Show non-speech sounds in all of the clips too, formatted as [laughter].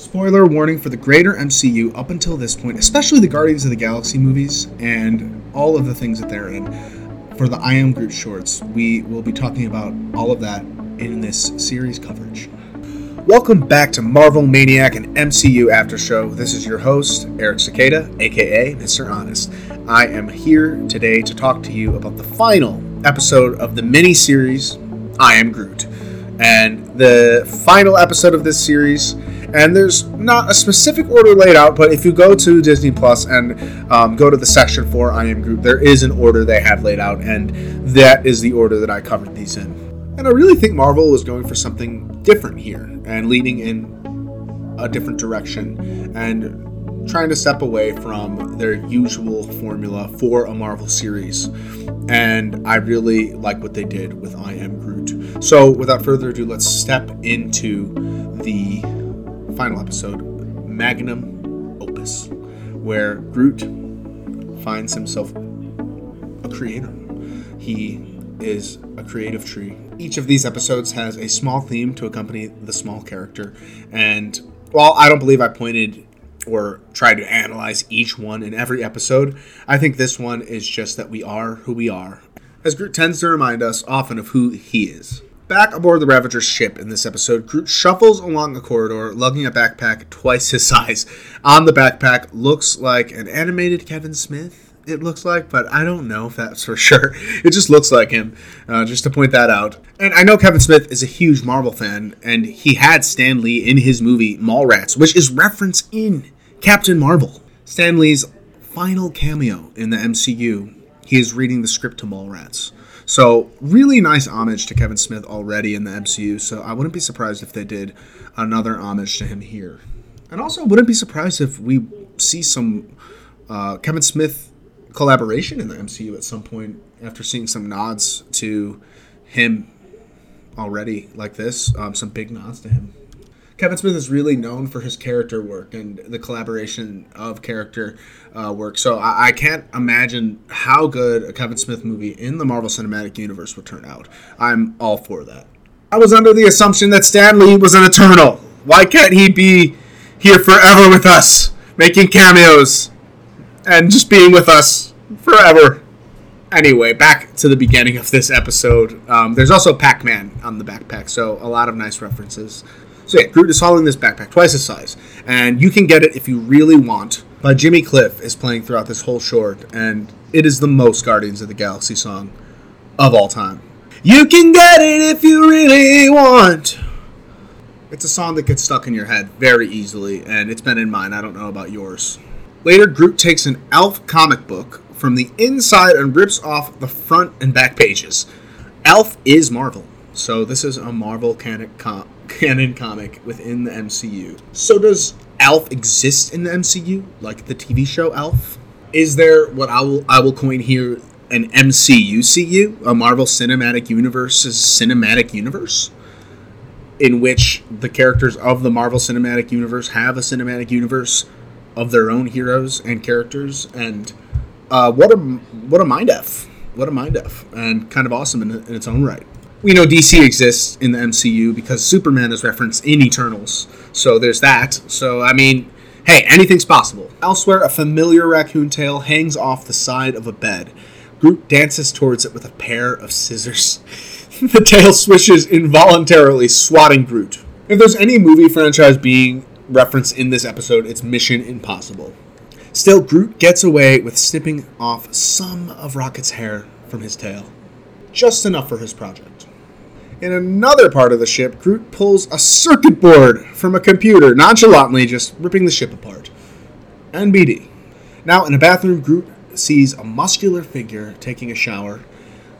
Spoiler warning for the greater MCU up until this point, especially the Guardians of the Galaxy movies and all of the things that they're in. For the I Am Groot shorts, we will be talking about all of that in this series coverage. Welcome back to Marvel Maniac and MCU After Show. This is your host, Eric Cicada, aka Mr. Honest. I am here today to talk to you about the final episode of the mini series, I Am Groot. And the final episode of this series and there's not a specific order laid out, but if you go to Disney Plus and um, go to the section for I Am Groot, there is an order they have laid out, and that is the order that I covered these in. And I really think Marvel was going for something different here and leaning in a different direction and trying to step away from their usual formula for a Marvel series. And I really like what they did with I Am Groot. So, without further ado, let's step into the final episode, Magnum Opus, where Groot finds himself a creator. He is a creative tree. Each of these episodes has a small theme to accompany the small character, and while I don't believe I pointed or tried to analyze each one in every episode, I think this one is just that we are who we are, as Groot tends to remind us often of who he is. Back aboard the Ravager's ship in this episode, Groot shuffles along a corridor, lugging a backpack twice his size. On the backpack looks like an animated Kevin Smith, it looks like, but I don't know if that's for [laughs] sure. It just looks like him, uh, just to point that out. And I know Kevin Smith is a huge Marvel fan, and he had Stan Lee in his movie Mallrats, which is referenced in Captain Marvel. Stan Lee's final cameo in the MCU, he is reading the script to Mallrats. So, really nice homage to Kevin Smith already in the MCU. So, I wouldn't be surprised if they did another homage to him here. And also, wouldn't be surprised if we see some uh, Kevin Smith collaboration in the MCU at some point after seeing some nods to him already like this, um, some big nods to him. Kevin Smith is really known for his character work and the collaboration of character uh, work. So I, I, can't imagine how good a Kevin Smith movie in the Marvel Cinematic Universe would turn out. I'm all for that. I was under the assumption that Stan Lee was an Eternal. Why can't he be here forever with us, making cameos and just being with us forever? Anyway, back to the beginning of this episode. Um, there's also Pac Man on the backpack, so a lot of nice references. So yeah, Groot is hauling this backpack twice his size, and you can get it if you really want. But Jimmy Cliff is playing throughout this whole short, and it is the most Guardians of the Galaxy song of all time. You can get it if you really want. It's a song that gets stuck in your head very easily, and it's been in mine. I don't know about yours. Later, Groot takes an Alf comic book from the inside and rips off the front and back pages. Alf is Marvel, so this is a Marvel canon, com- canon comic within the MCU. So does Alf exist in the MCU, like the TV show Alf? Is there what I will I will coin here an MCUCU, a Marvel Cinematic Universe's cinematic universe, in which the characters of the Marvel Cinematic Universe have a cinematic universe of their own heroes and characters, and uh, what a what a mind f, what a mind f, and kind of awesome in, in its own right we know DC exists in the MCU because Superman is referenced in Eternals. So there's that. So, I mean, hey, anything's possible. Elsewhere, a familiar raccoon tail hangs off the side of a bed. Groot dances towards it with a pair of scissors. [laughs] the tail swishes involuntarily, swatting Groot. If there's any movie franchise being referenced in this episode, it's Mission Impossible. Still, Groot gets away with snipping off some of Rocket's hair from his tail. Just enough for his project. In another part of the ship, Groot pulls a circuit board from a computer, nonchalantly just ripping the ship apart. NBD. Now, in a bathroom, Groot sees a muscular figure taking a shower.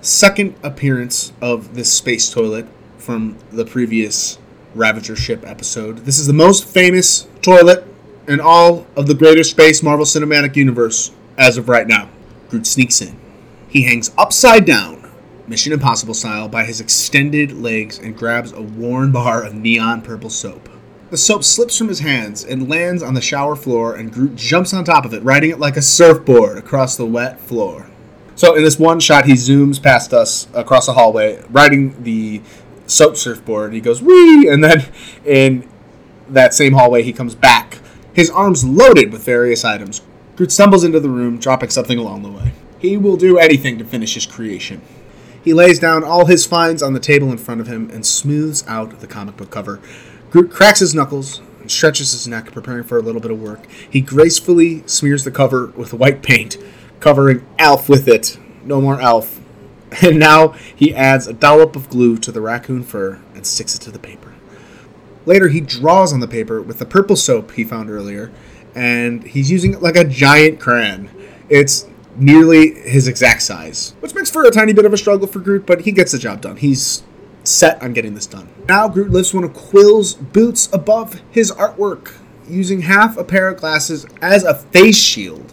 Second appearance of this space toilet from the previous Ravager ship episode. This is the most famous toilet in all of the greater space Marvel Cinematic Universe as of right now. Groot sneaks in. He hangs upside down Mission Impossible style, by his extended legs and grabs a worn bar of neon purple soap. The soap slips from his hands and lands on the shower floor, and Groot jumps on top of it, riding it like a surfboard across the wet floor. So, in this one shot, he zooms past us across the hallway, riding the soap surfboard. And he goes, wee! And then in that same hallway, he comes back, his arms loaded with various items. Groot stumbles into the room, dropping something along the way. He will do anything to finish his creation. He lays down all his finds on the table in front of him and smooths out the comic book cover. Groot cracks his knuckles and stretches his neck, preparing for a little bit of work. He gracefully smears the cover with white paint, covering Alf with it. No more Alf. [laughs] And now he adds a dollop of glue to the raccoon fur and sticks it to the paper. Later, he draws on the paper with the purple soap he found earlier, and he's using it like a giant crayon. It's nearly his exact size, which makes for a tiny bit of a struggle for Groot, but he gets the job done. He's set on getting this done. Now, Groot lifts one of Quill's boots above his artwork, using half a pair of glasses as a face shield.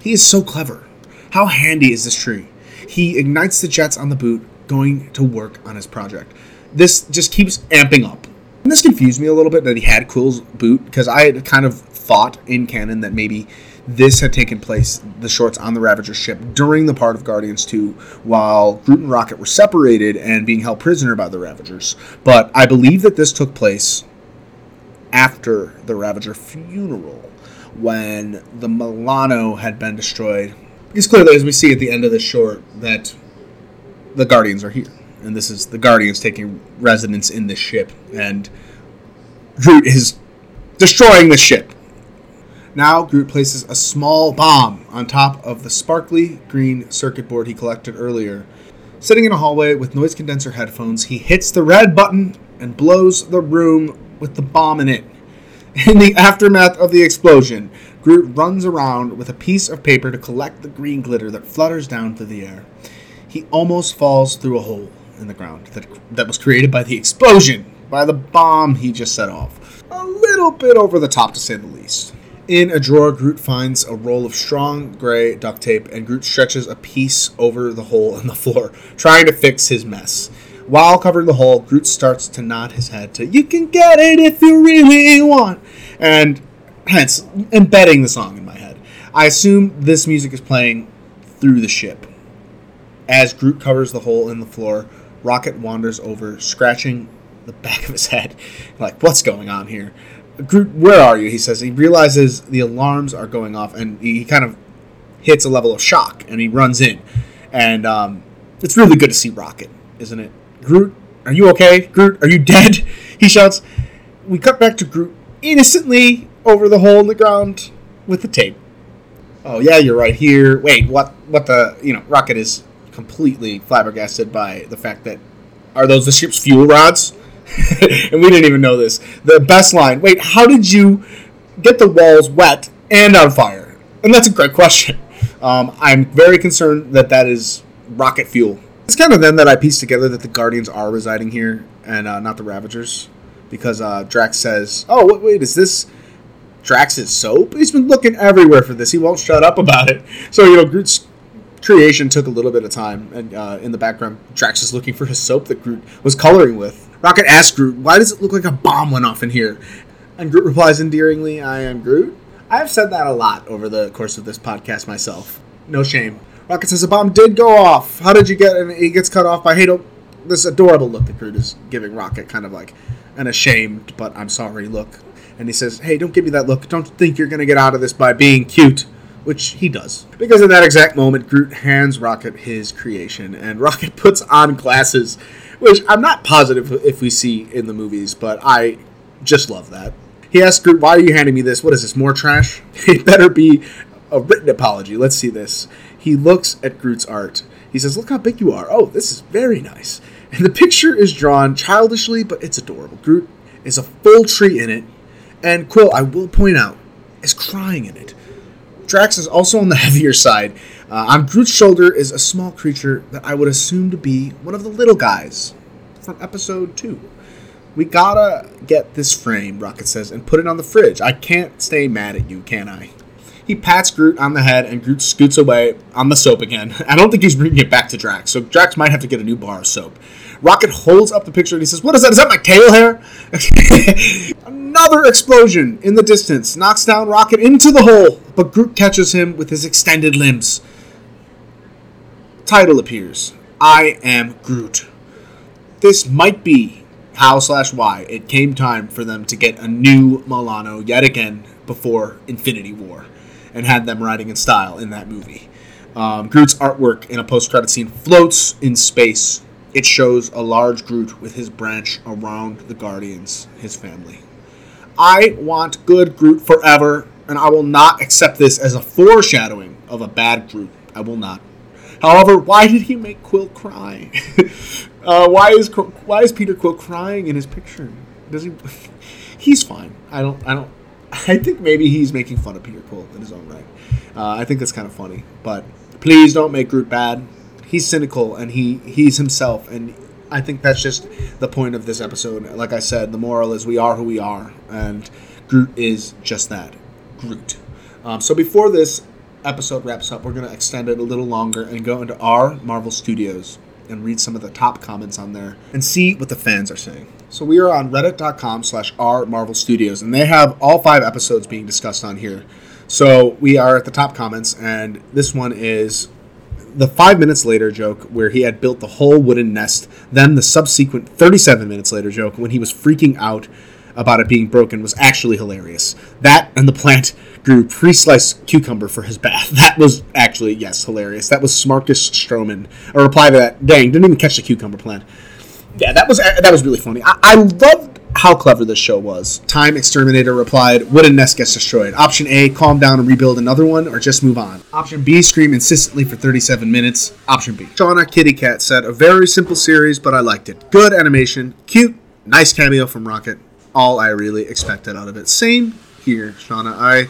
He is so clever. How handy is this tree? He ignites the jets on the boot, going to work on his project. This just keeps amping up. And this confused me a little bit that he had Quill's boot because I had kind of thought in canon that maybe this had taken place, the shorts on the Ravager ship, during the part of Guardians 2, while Groot and Rocket were separated and being held prisoner by the Ravagers. But I believe that this took place after the Ravager funeral, when the Milano had been destroyed. Because clearly, as we see at the end of this short, that the Guardians are here. And this is the Guardians taking residence in this ship. And Groot is destroying the ship now, Groot places a small bomb on top of the sparkly green circuit board he collected earlier. Sitting in a hallway with noise condenser headphones, he hits the red button and blows the room with the bomb in it. In the aftermath of the explosion, Groot runs around with a piece of paper to collect the green glitter that flutters down through the air. He almost falls through a hole in the ground that, that was created by the explosion, by the bomb he just set off. A little bit over the top, to say the least. In a drawer, Groot finds a roll of strong gray duct tape, and Groot stretches a piece over the hole in the floor, trying to fix his mess. While covering the hole, Groot starts to nod his head to "You can get it if you really want," and hence embedding the song in my head. I assume this music is playing through the ship. As Groot covers the hole in the floor, Rocket wanders over, scratching the back of his head, like, "What's going on here?" Groot, where are you? He says. He realizes the alarms are going off, and he kind of hits a level of shock, and he runs in. And um, it's really good to see Rocket, isn't it? Groot, are you okay? Groot, are you dead? [laughs] He shouts. We cut back to Groot innocently over the hole in the ground with the tape. Oh yeah, you're right here. Wait, what? What the? You know, Rocket is completely flabbergasted by the fact that are those the ship's fuel rods? [laughs] and we didn't even know this. The best line. Wait, how did you get the walls wet and on fire? And that's a great question. Um, I'm very concerned that that is rocket fuel. It's kind of then that I pieced together that the Guardians are residing here and uh, not the Ravagers, because uh, Drax says, "Oh, wait, wait, is this Drax's soap? He's been looking everywhere for this. He won't shut up about it." So you know, Groot's creation took a little bit of time, and uh, in the background, Drax is looking for his soap that Groot was coloring with. Rocket asks Groot, "Why does it look like a bomb went off in here?" And Groot replies endearingly, "I am Groot." I've said that a lot over the course of this podcast myself. No shame. Rocket says a bomb did go off. How did you get? And he gets cut off by don't. This adorable look that Groot is giving Rocket, kind of like an ashamed but I'm sorry look. And he says, "Hey, don't give me that look. Don't think you're gonna get out of this by being cute." Which he does. Because in that exact moment, Groot hands Rocket his creation, and Rocket [laughs] puts on glasses, which I'm not positive if we see in the movies, but I just love that. He asks Groot, Why are you handing me this? What is this, more trash? [laughs] It better be a written apology. Let's see this. He looks at Groot's art. He says, Look how big you are. Oh, this is very nice. And the picture is drawn childishly, but it's adorable. Groot is a full tree in it, and Quill, I will point out, is crying in it. Drax is also on the [laughs] heavier side. Uh, on Groot's shoulder is a small creature that I would assume to be one of the little guys from episode 2. We gotta get this frame, Rocket says, and put it on the fridge. I can't stay mad at you, can I? He pats Groot on the head, and Groot scoots away on the soap again. [laughs] I don't think he's bringing it back to Drax, so Drax might have to get a new bar of soap. Rocket holds up the picture and he says, What is that? Is that my tail hair? [laughs] Another explosion in the distance knocks down Rocket into the hole, but Groot catches him with his extended limbs. Title appears I am Groot. This might be how slash why it came time for them to get a new Milano yet again before Infinity War, and had them riding in style in that movie. Um, Groot's artwork in a post-credit scene floats in space. It shows a large Groot with his branch around the Guardians, his family. I want good Groot forever, and I will not accept this as a foreshadowing of a bad Groot. I will not. However, why did he make Quill cry? [laughs] uh, why is why is Peter Quill crying in his picture? Does he? [laughs] He's fine. I don't. I don't. [laughs] I think maybe he's making fun of Peter Quill in his own right. Uh, I think that's kind of funny. But please don't make Groot bad. He's cynical and he he's himself, and I think that's just the point of this episode. Like I said, the moral is we are who we are, and Groot is just that, Groot. Um, so before this episode wraps up, we're going to extend it a little longer and go into our Marvel Studios and read some of the top comments on there and see what the fans are saying. So we are on reddit.com slash r Marvel Studios, and they have all five episodes being discussed on here. So we are at the top comments, and this one is the five minutes later joke where he had built the whole wooden nest, then the subsequent 37 minutes later joke when he was freaking out about it being broken was actually hilarious. That and the plant grew pre-sliced cucumber for his bath. [laughs] That was actually yes hilarious. That was Smarkus Stroman. A reply to that. Dang, didn't even catch the cucumber plant. Yeah, that was that was really funny. I, I loved how clever this show was. Time Exterminator replied, Wooden nest gets destroyed. Option A, calm down and rebuild another one, or just move on. Option B, scream insistently for 37 minutes. Option B. Shauna Kitty Cat said, A very simple series, but I liked it. Good animation, cute, nice cameo from Rocket. All I really expected out of it. Same here, Shauna. I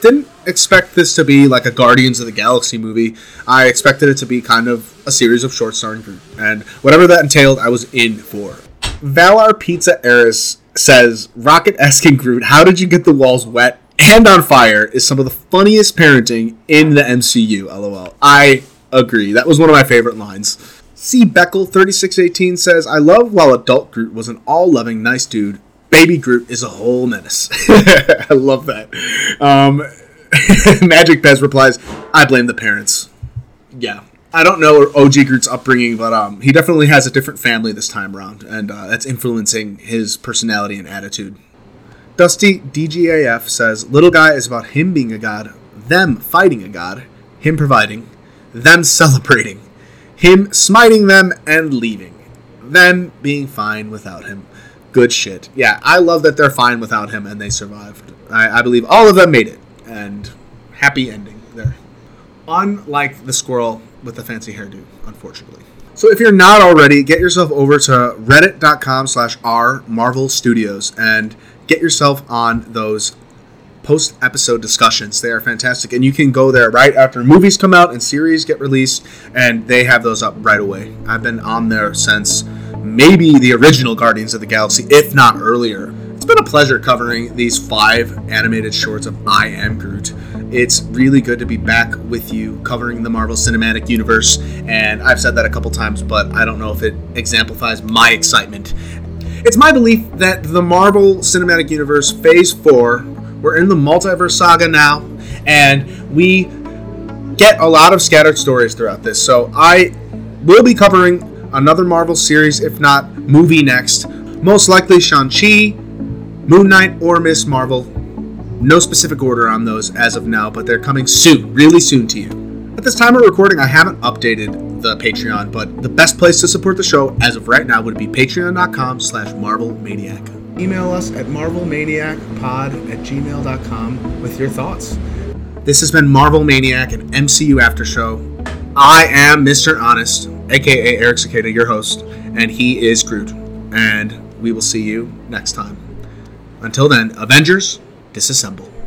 didn't expect this to be like a Guardians of the Galaxy movie. I expected it to be kind of a series of short starring. And whatever that entailed, I was in for. Valar Pizza Eris says, Rocket asking Groot, how did you get the walls wet and on fire is some of the funniest parenting in the MCU, lol. I agree. That was one of my favorite lines. C. Beckel 3618 says, I love while adult Groot was an all loving, nice dude, baby Groot is a whole menace. [laughs] I love that. Um, [laughs] Magic Pez replies, I blame the parents. Yeah, I don't know OG Groot's upbringing, but um, he definitely has a different family this time around, and uh, that's influencing his personality and attitude. Dusty DGAF says Little Guy is about him being a god, them fighting a god, him providing, them celebrating, him smiting them and leaving, them being fine without him. Good shit. Yeah, I love that they're fine without him and they survived. I, I believe all of them made it, and happy ending there. Unlike the squirrel with the fancy hairdo, unfortunately. So if you're not already, get yourself over to reddit.com slash r Marvel Studios and get yourself on those post episode discussions. They are fantastic. And you can go there right after movies come out and series get released, and they have those up right away. I've been on there since maybe the original Guardians of the Galaxy, if not earlier. It's been a pleasure covering these five animated shorts of I Am Groot. It's really good to be back with you covering the Marvel Cinematic Universe, and I've said that a couple times, but I don't know if it exemplifies my excitement. It's my belief that the Marvel Cinematic Universe Phase 4, we're in the multiverse saga now, and we get a lot of scattered stories throughout this. So I will be covering another Marvel series, if not movie next. Most likely Shang-Chi, Moon Knight, or Miss Marvel. No specific order on those as of now, but they're coming soon, really soon to you. At this time of recording, I haven't updated the Patreon, but the best place to support the show as of right now would be patreon.com slash marvelmaniac. Email us at marvelmaniacpod at gmail.com with your thoughts. This has been Marvel Maniac, and MCU after show. I am Mr. Honest, aka Eric Cicada, your host, and he is Groot. And we will see you next time. Until then, Avengers, disassemble.